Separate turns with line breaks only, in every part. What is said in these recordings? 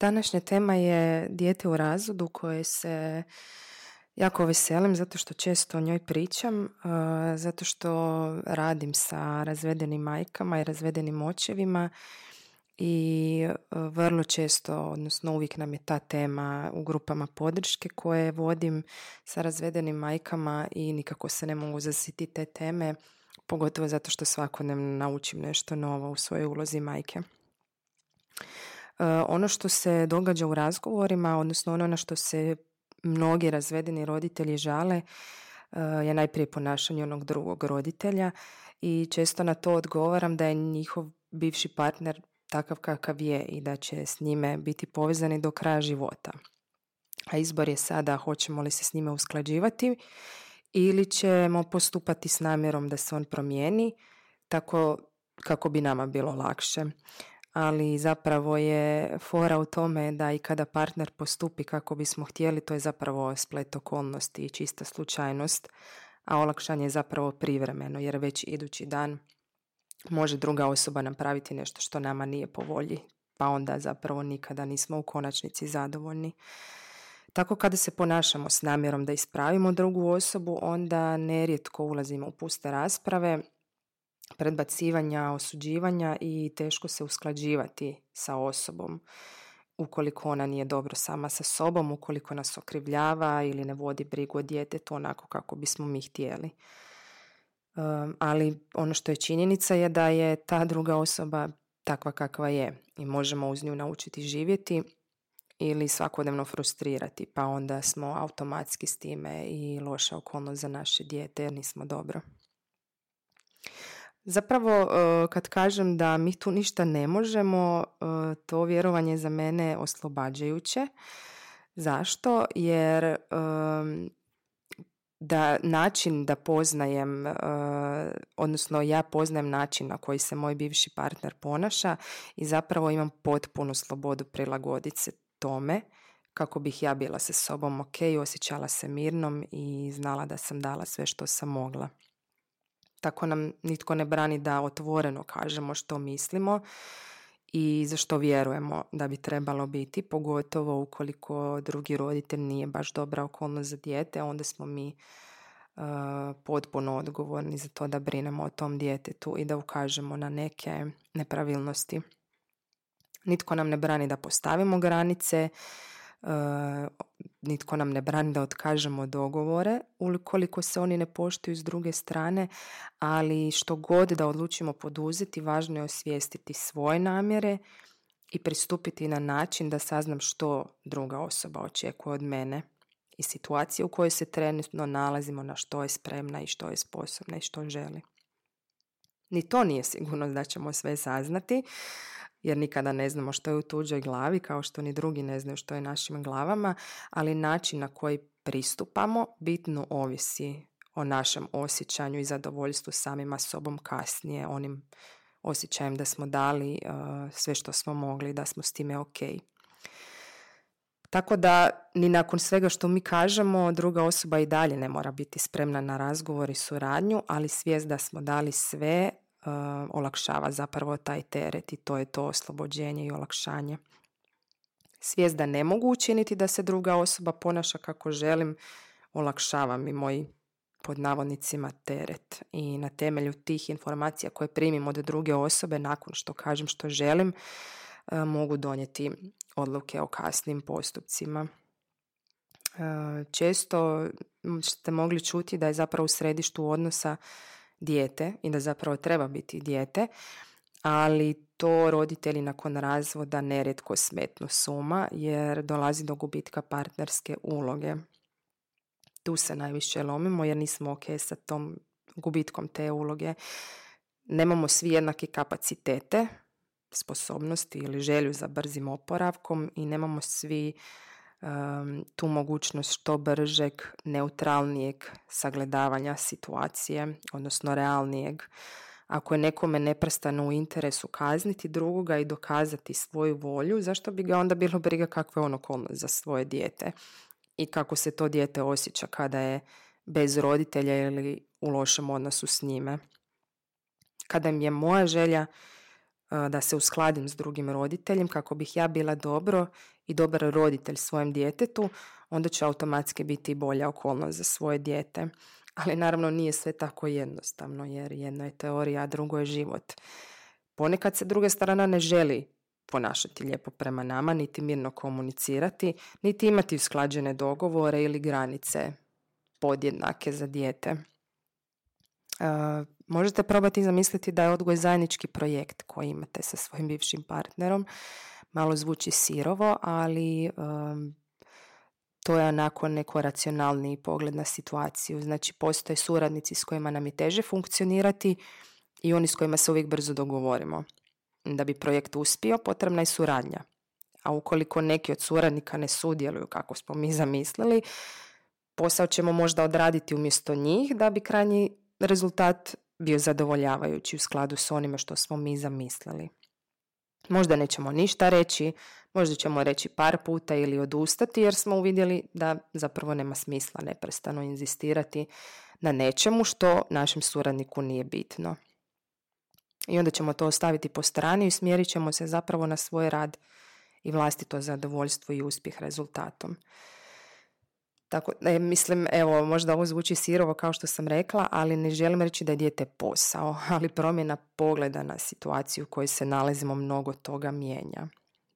Današnja tema je dijete u razvodu koje se jako veselim zato što često o njoj pričam, uh, zato što radim sa razvedenim majkama i razvedenim očevima i uh, vrlo često, odnosno uvijek nam je ta tema u grupama podrške koje vodim sa razvedenim majkama i nikako se ne mogu zasiti te teme, pogotovo zato što svakodnevno naučim nešto novo u svojoj ulozi majke. E, ono što se događa u razgovorima, odnosno ono na što se mnogi razvedeni roditelji žale, e, je najprije ponašanje onog drugog roditelja i često na to odgovaram da je njihov bivši partner takav kakav je i da će s njime biti povezani do kraja života. A izbor je sada hoćemo li se s njime usklađivati ili ćemo postupati s namjerom da se on promijeni tako kako bi nama bilo lakše ali zapravo je fora u tome da i kada partner postupi kako bismo htjeli, to je zapravo splet okolnosti i čista slučajnost, a olakšanje je zapravo privremeno, jer već idući dan može druga osoba napraviti nešto što nama nije po volji, pa onda zapravo nikada nismo u konačnici zadovoljni. Tako kada se ponašamo s namjerom da ispravimo drugu osobu, onda nerijetko ulazimo u puste rasprave, predbacivanja, osuđivanja i teško se usklađivati sa osobom ukoliko ona nije dobro sama sa sobom, ukoliko nas okrivljava ili ne vodi brigu o djetetu onako kako bismo mi htjeli. Um, ali ono što je činjenica je da je ta druga osoba takva kakva je i možemo uz nju naučiti živjeti ili svakodnevno frustrirati, pa onda smo automatski s time i loša okolnost za naše dijete jer nismo dobro. Zapravo, e, kad kažem da mi tu ništa ne možemo, e, to vjerovanje je za mene oslobađajuće. Zašto? Jer da način da poznajem, e, odnosno ja poznajem način na koji se moj bivši partner ponaša i zapravo imam potpunu slobodu prilagoditi se tome kako bih ja bila sa sobom ok, osjećala se mirnom i znala da sam dala sve što sam mogla. Tako nam nitko ne brani da otvoreno kažemo što mislimo i za što vjerujemo da bi trebalo biti, pogotovo ukoliko drugi roditelj nije baš dobra okolnost za dijete, onda smo mi uh, potpuno odgovorni za to da brinemo o tom djetetu i da ukažemo na neke nepravilnosti. Nitko nam ne brani da postavimo granice, nitko nam ne brani da otkažemo dogovore ukoliko se oni ne poštuju s druge strane, ali što god da odlučimo poduzeti, važno je osvijestiti svoje namjere i pristupiti na način da saznam što druga osoba očekuje od mene i situacije u kojoj se trenutno nalazimo, na što je spremna i što je sposobna i što želi. Ni to nije sigurno da ćemo sve saznati, jer nikada ne znamo što je u tuđoj glavi, kao što ni drugi ne znaju što je našim glavama, ali način na koji pristupamo bitno ovisi o našem osjećanju i zadovoljstvu samima sobom kasnije, onim osjećajem da smo dali uh, sve što smo mogli, da smo s time ok. Tako da ni nakon svega što mi kažemo, druga osoba i dalje ne mora biti spremna na razgovor i suradnju, ali svijest da smo dali sve olakšava zapravo taj teret i to je to oslobođenje i olakšanje. Svijest da ne mogu učiniti da se druga osoba ponaša kako želim, olakšava mi moj pod navodnicima teret i na temelju tih informacija koje primim od druge osobe nakon što kažem što želim mogu donijeti odluke o kasnim postupcima. Često ste mogli čuti da je zapravo u središtu odnosa dijete i da zapravo treba biti dijete, ali to roditelji nakon razvoda nerijetko smetnu suma jer dolazi do gubitka partnerske uloge. Tu se najviše lomimo jer nismo ok sa tom gubitkom te uloge. Nemamo svi jednake kapacitete sposobnosti ili želju za brzim oporavkom i nemamo svi tu mogućnost što bržeg, neutralnijeg sagledavanja situacije, odnosno realnijeg. Ako je nekome neprestano u interesu kazniti drugoga i dokazati svoju volju, zašto bi ga onda bilo briga kakve on okolnost za svoje dijete i kako se to dijete osjeća kada je bez roditelja ili u lošem odnosu s njime. Kada mi je moja želja da se uskladim s drugim roditeljem kako bih ja bila dobro i dobar roditelj svojem djetetu, onda će automatski biti bolja okolnost za svoje dijete. Ali naravno nije sve tako jednostavno jer jedno je teorija, a drugo je život. Ponekad se druga strana ne želi ponašati lijepo prema nama, niti mirno komunicirati, niti imati usklađene dogovore ili granice podjednake za dijete. Možete probati zamisliti da je odgoj zajednički projekt koji imate sa svojim bivšim partnerom. Malo zvuči sirovo, ali to je onako neko racionalniji pogled na situaciju. Znači, postoje suradnici s kojima nam je teže funkcionirati i oni s kojima se uvijek brzo dogovorimo. Da bi projekt uspio, potrebna je suradnja. A ukoliko neki od suradnika ne sudjeluju kako smo mi zamislili, posao ćemo možda odraditi umjesto njih da bi krajnji rezultat bio zadovoljavajući u skladu s onime što smo mi zamislili. Možda nećemo ništa reći, možda ćemo reći par puta ili odustati jer smo uvidjeli da zapravo nema smisla neprestano inzistirati na nečemu što našem suradniku nije bitno. I onda ćemo to ostaviti po strani i usmjerit ćemo se zapravo na svoj rad i vlastito zadovoljstvo i uspjeh rezultatom. Tako, e, mislim, evo, možda ovo zvuči sirovo kao što sam rekla, ali ne želim reći da je dijete posao, ali promjena pogleda na situaciju u kojoj se nalazimo mnogo toga mijenja.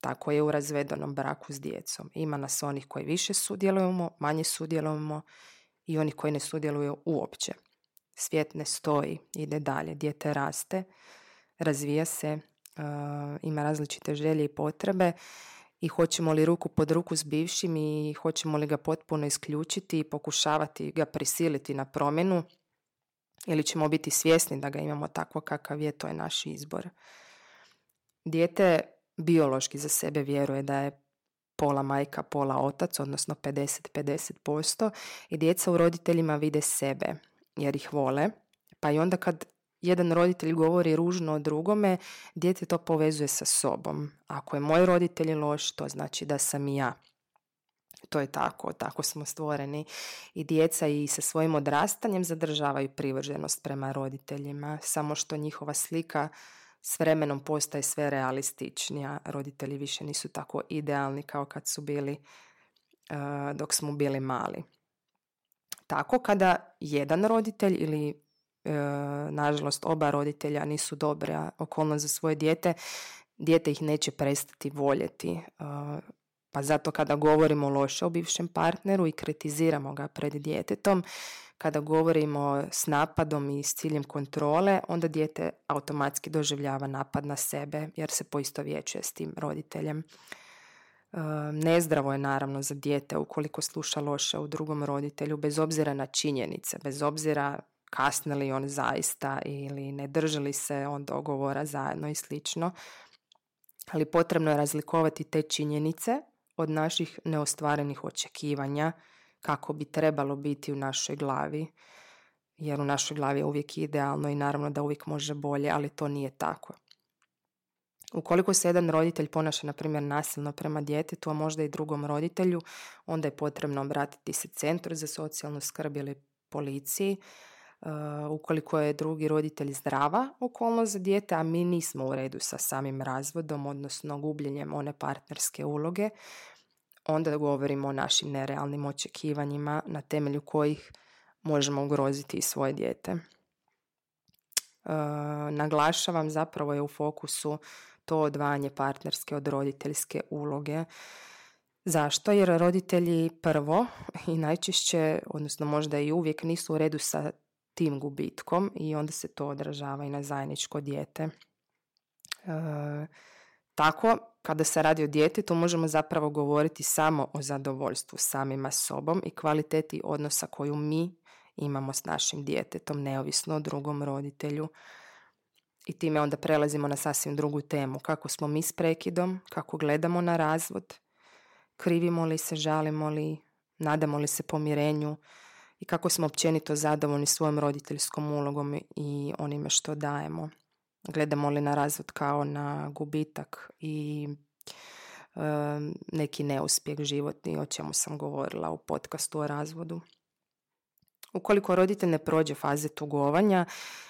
Tako je u razvedenom braku s djecom. Ima nas onih koji više sudjelujemo, manje sudjelujemo i onih koji ne sudjeluju uopće. Svijet ne stoji, ide dalje, dijete raste, razvija se, uh, ima različite želje i potrebe i hoćemo li ruku pod ruku s bivšim i hoćemo li ga potpuno isključiti i pokušavati ga prisiliti na promjenu ili ćemo biti svjesni da ga imamo takvo kakav je, to je naš izbor. Dijete biološki za sebe vjeruje da je pola majka, pola otac, odnosno 50-50% i djeca u roditeljima vide sebe jer ih vole, pa i onda kad jedan roditelj govori ružno o drugome, dijete to povezuje sa sobom. Ako je moj roditelj loš, to znači da sam i ja. To je tako, tako smo stvoreni. I djeca i sa svojim odrastanjem zadržavaju privrženost prema roditeljima, samo što njihova slika s vremenom postaje sve realističnija. Roditelji više nisu tako idealni kao kad su bili uh, dok smo bili mali. Tako kada jedan roditelj ili e, nažalost oba roditelja nisu dobra okolnost za svoje dijete, dijete ih neće prestati voljeti. E, pa zato kada govorimo loše o bivšem partneru i kritiziramo ga pred djetetom, kada govorimo s napadom i s ciljem kontrole, onda dijete automatski doživljava napad na sebe jer se poistovjećuje s tim roditeljem. E, nezdravo je naravno za dijete ukoliko sluša loše u drugom roditelju, bez obzira na činjenice, bez obzira kasne li on zaista ili ne drži li se on dogovora zajedno i slično. Ali potrebno je razlikovati te činjenice od naših neostvarenih očekivanja kako bi trebalo biti u našoj glavi. Jer u našoj glavi je uvijek idealno i naravno da uvijek može bolje, ali to nije tako. Ukoliko se jedan roditelj ponaša, na primjer, nasilno prema djetetu, a možda i drugom roditelju, onda je potrebno obratiti se centru za socijalnu skrb ili policiji, ukoliko je drugi roditelj zdrava okolnost za dijete, a mi nismo u redu sa samim razvodom, odnosno gubljenjem one partnerske uloge, onda govorimo o našim nerealnim očekivanjima na temelju kojih možemo ugroziti i svoje dijete. Uh, naglašavam, zapravo je u fokusu to odvajanje partnerske od roditeljske uloge. Zašto? Jer roditelji prvo i najčešće, odnosno možda i uvijek nisu u redu sa tim gubitkom i onda se to odražava i na zajedničko dijete. E, tako, kada se radi o djetetu, možemo zapravo govoriti samo o zadovoljstvu samima sobom i kvaliteti odnosa koju mi imamo s našim djetetom, neovisno o drugom roditelju. i time onda prelazimo na sasvim drugu temu. Kako smo mi s prekidom, kako gledamo na razvod, krivimo li se, žalimo li, nadamo li se pomirenju i kako smo općenito zadovoljni svojom roditeljskom ulogom i onime što dajemo. Gledamo li na razvod kao na gubitak i neki neuspjeh životni, o čemu sam govorila u podcastu o razvodu. Ukoliko roditelj ne prođe faze tugovanja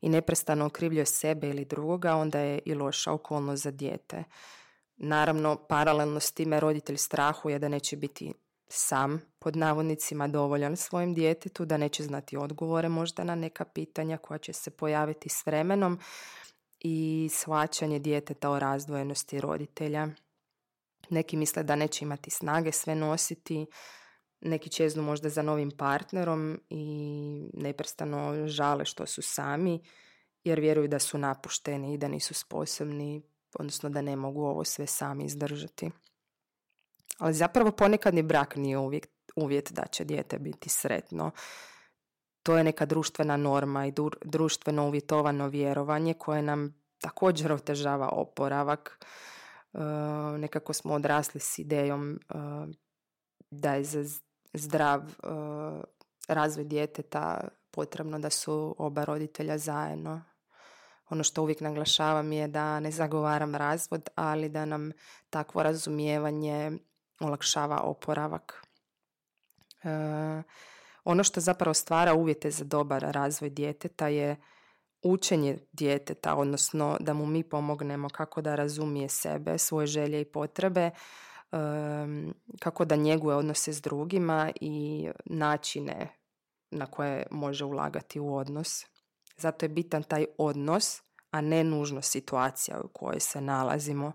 i neprestano okrivljuje sebe ili drugoga, onda je i loša okolnost za dijete. Naravno, paralelno s time roditelj strahuje da neće biti sam, pod navodnicima, dovoljan svojim djetetu, da neće znati odgovore možda na neka pitanja koja će se pojaviti s vremenom i shvaćanje djeteta o razdvojenosti roditelja. Neki misle da neće imati snage sve nositi, neki čeznu možda za novim partnerom i neprestano žale što su sami jer vjeruju da su napušteni i da nisu sposobni, odnosno da ne mogu ovo sve sami izdržati. Ali zapravo ponekad ni brak nije uvijek, uvjet da će dijete biti sretno. To je neka društvena norma i društveno uvjetovano vjerovanje koje nam također otežava oporavak. E, nekako smo odrasli s idejom e, da je za zdrav e, razvoj djeteta potrebno da su oba roditelja zajedno. Ono što uvijek naglašavam je da ne zagovaram razvod, ali da nam takvo razumijevanje olakšava oporavak. E, ono što zapravo stvara uvjete za dobar razvoj djeteta je učenje djeteta, odnosno da mu mi pomognemo kako da razumije sebe, svoje želje i potrebe, kako da njeguje odnose s drugima i načine na koje može ulagati u odnos. Zato je bitan taj odnos, a ne nužno situacija u kojoj se nalazimo,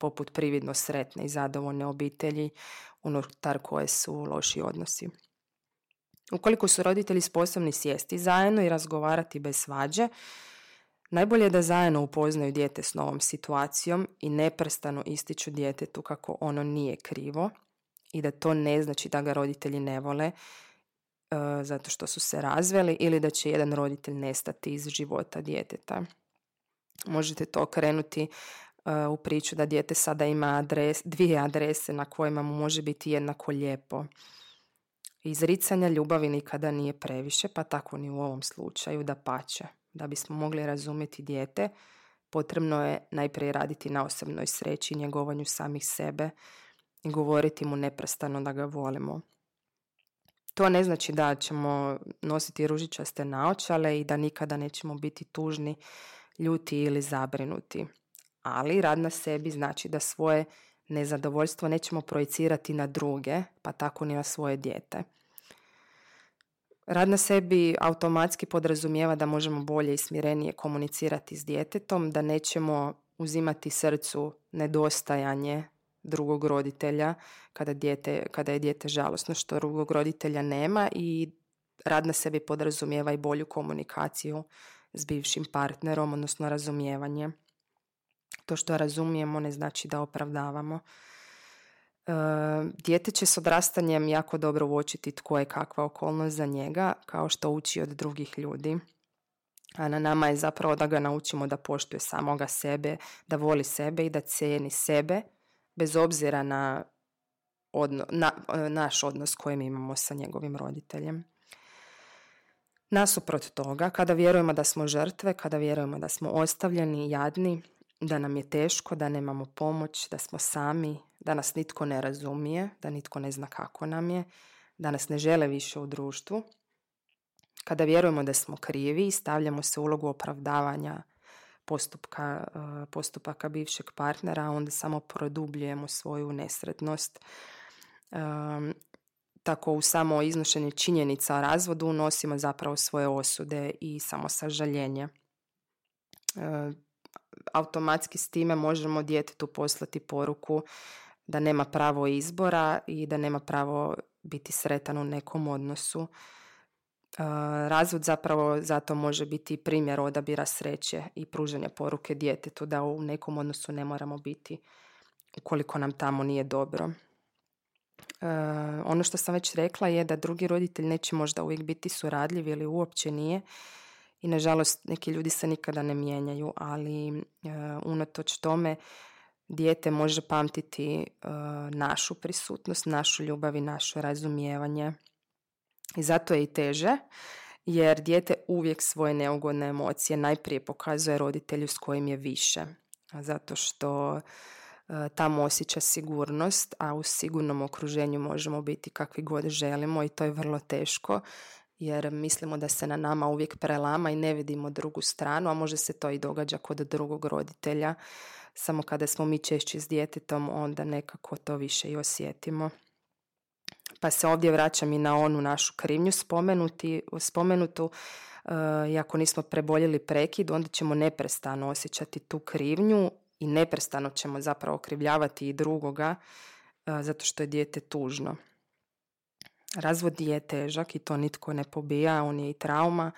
poput prividno sretne i zadovoljne obitelji unutar koje su loši odnosi. Ukoliko su roditelji sposobni sjesti zajedno i razgovarati bez svađe, Najbolje je da zajedno upoznaju dijete s novom situacijom i neprestano ističu djetetu kako ono nije krivo i da to ne znači da ga roditelji ne vole e, zato što su se razveli ili da će jedan roditelj nestati iz života djeteta. Možete to okrenuti e, u priču da dijete sada ima adres, dvije adrese na kojima mu može biti jednako lijepo. Izricanja ljubavi nikada nije previše, pa tako ni u ovom slučaju da pače. Da bismo mogli razumjeti dijete, potrebno je najprije raditi na osobnoj sreći i njegovanju samih sebe i govoriti mu neprestano da ga volimo. To ne znači da ćemo nositi ružičaste naočale i da nikada nećemo biti tužni, ljuti ili zabrinuti. Ali rad na sebi znači da svoje nezadovoljstvo nećemo projicirati na druge, pa tako ni na svoje dijete. Rad na sebi automatski podrazumijeva da možemo bolje i smirenije komunicirati s djetetom, da nećemo uzimati srcu nedostajanje drugog roditelja kada, dijete, kada je dijete žalosno što drugog roditelja nema i rad na sebi podrazumijeva i bolju komunikaciju s bivšim partnerom, odnosno razumijevanje. To što razumijemo ne znači da opravdavamo. E, dijete će s odrastanjem jako dobro uočiti tko je kakva okolnost za njega, kao što uči od drugih ljudi. A na nama je zapravo da ga naučimo da poštuje samoga sebe, da voli sebe i da cijeni sebe, bez obzira na, odno, na naš odnos koji mi imamo sa njegovim roditeljem. Nasuprot toga, kada vjerujemo da smo žrtve, kada vjerujemo da smo ostavljeni, jadni, da nam je teško, da nemamo pomoć, da smo sami, da nas nitko ne razumije, da nitko ne zna kako nam je, da nas ne žele više u društvu. Kada vjerujemo da smo krivi i stavljamo se u ulogu opravdavanja postupka, eh, postupaka bivšeg partnera, onda samo produbljujemo svoju nesretnost. Ehm, tako u samo iznošenje činjenica o razvodu unosimo zapravo svoje osude i samo sažaljenje. Eh, automatski s time možemo djetetu poslati poruku da nema pravo izbora i da nema pravo biti sretan u nekom odnosu. E, razvod zapravo zato može biti primjer odabira sreće i pružanja poruke djetetu da u nekom odnosu ne moramo biti ukoliko nam tamo nije dobro. E, ono što sam već rekla je da drugi roditelj neće možda uvijek biti suradljiv ili uopće nije i nažalost neki ljudi se nikada ne mijenjaju, ali uh, unatoč tome dijete može pamtiti našu prisutnost, našu ljubav i naše razumijevanje. I zato je i teže jer dijete uvijek svoje neugodne emocije najprije pokazuje roditelju s kojim je više. Zato što E, tamo osjeća sigurnost, a u sigurnom okruženju možemo biti kakvi god želimo i to je vrlo teško jer mislimo da se na nama uvijek prelama i ne vidimo drugu stranu, a može se to i događa kod drugog roditelja. Samo kada smo mi češći s djetetom, onda nekako to više i osjetimo. Pa se ovdje vraćam i na onu našu krivnju spomenuti, spomenutu. E, I ako nismo preboljeli prekid, onda ćemo neprestano osjećati tu krivnju i neprestano ćemo zapravo okrivljavati i drugoga e, zato što je dijete tužno. Razvod je težak i to nitko ne pobija, on je i trauma,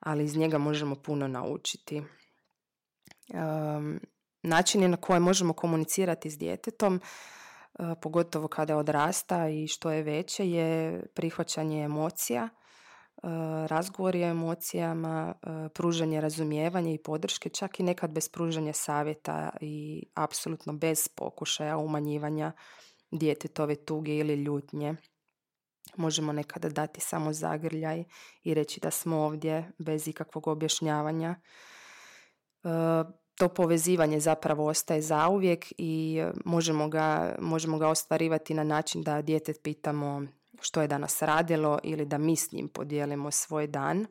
ali iz njega možemo puno naučiti. Um, načini na koje možemo komunicirati s djetetom, e, pogotovo kada odrasta i što je veće, je prihvaćanje emocija – Eh, razgovori o emocijama, eh, pružanje razumijevanja i podrške, čak i nekad bez pružanja savjeta i apsolutno bez pokušaja umanjivanja djetetove tuge ili ljutnje. Možemo nekada dati samo zagrljaj i reći da smo ovdje bez ikakvog objašnjavanja. Eh, to povezivanje zapravo ostaje zauvijek i možemo ga, možemo ga ostvarivati na način da djetet pitamo što je danas radilo ili da mi s njim podijelimo svoj dan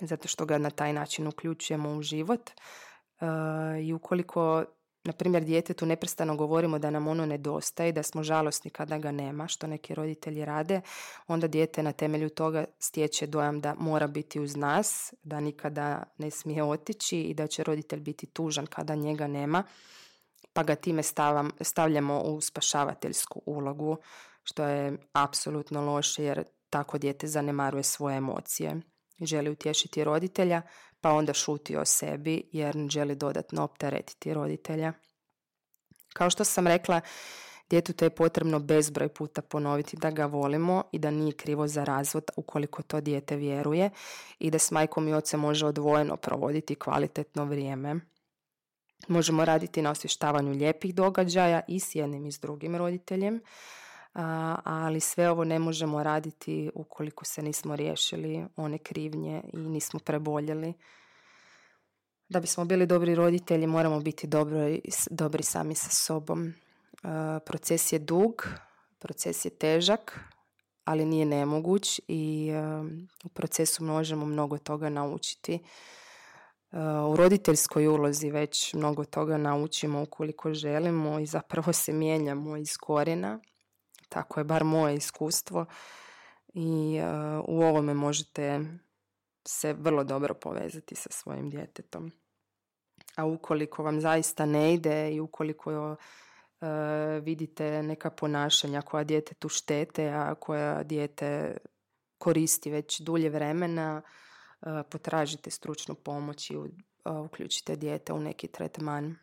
zato što ga na taj način uključujemo u život e, i ukoliko na primjer djetetu neprestano govorimo da nam ono nedostaje, da smo žalosni kada ga nema, što neki roditelji rade, onda dijete na temelju toga stječe dojam da mora biti uz nas, da nikada ne smije otići i da će roditelj biti tužan kada njega nema, pa ga time stavljamo u spašavateljsku ulogu što je apsolutno loše jer tako dijete zanemaruje svoje emocije. Želi utješiti roditelja, pa onda šuti o sebi jer želi dodatno opteretiti roditelja. Kao što sam rekla, djetetu je potrebno bezbroj puta ponoviti da ga volimo i da nije krivo za razvod ukoliko to dijete vjeruje i da s majkom i ocem može odvojeno provoditi kvalitetno vrijeme. Možemo raditi na osvještavanju lijepih događaja i s jednim i s drugim roditeljem, ali sve ovo ne možemo raditi ukoliko se nismo riješili one krivnje i nismo preboljeli. Da bismo bili dobri roditelji moramo biti dobri, dobri sami sa sobom. Proces je dug, proces je težak, ali nije nemoguć i u procesu možemo mnogo toga naučiti. U roditeljskoj ulozi već mnogo toga naučimo ukoliko želimo i zapravo se mijenjamo iz korijena tako je bar moje iskustvo i uh, u ovome možete se vrlo dobro povezati sa svojim djetetom. A ukoliko vam zaista ne ide i ukoliko uh, vidite neka ponašanja koja djetetu štete, a koja dijete koristi već dulje vremena, uh, potražite stručnu pomoć i uključite dijete u neki tretman.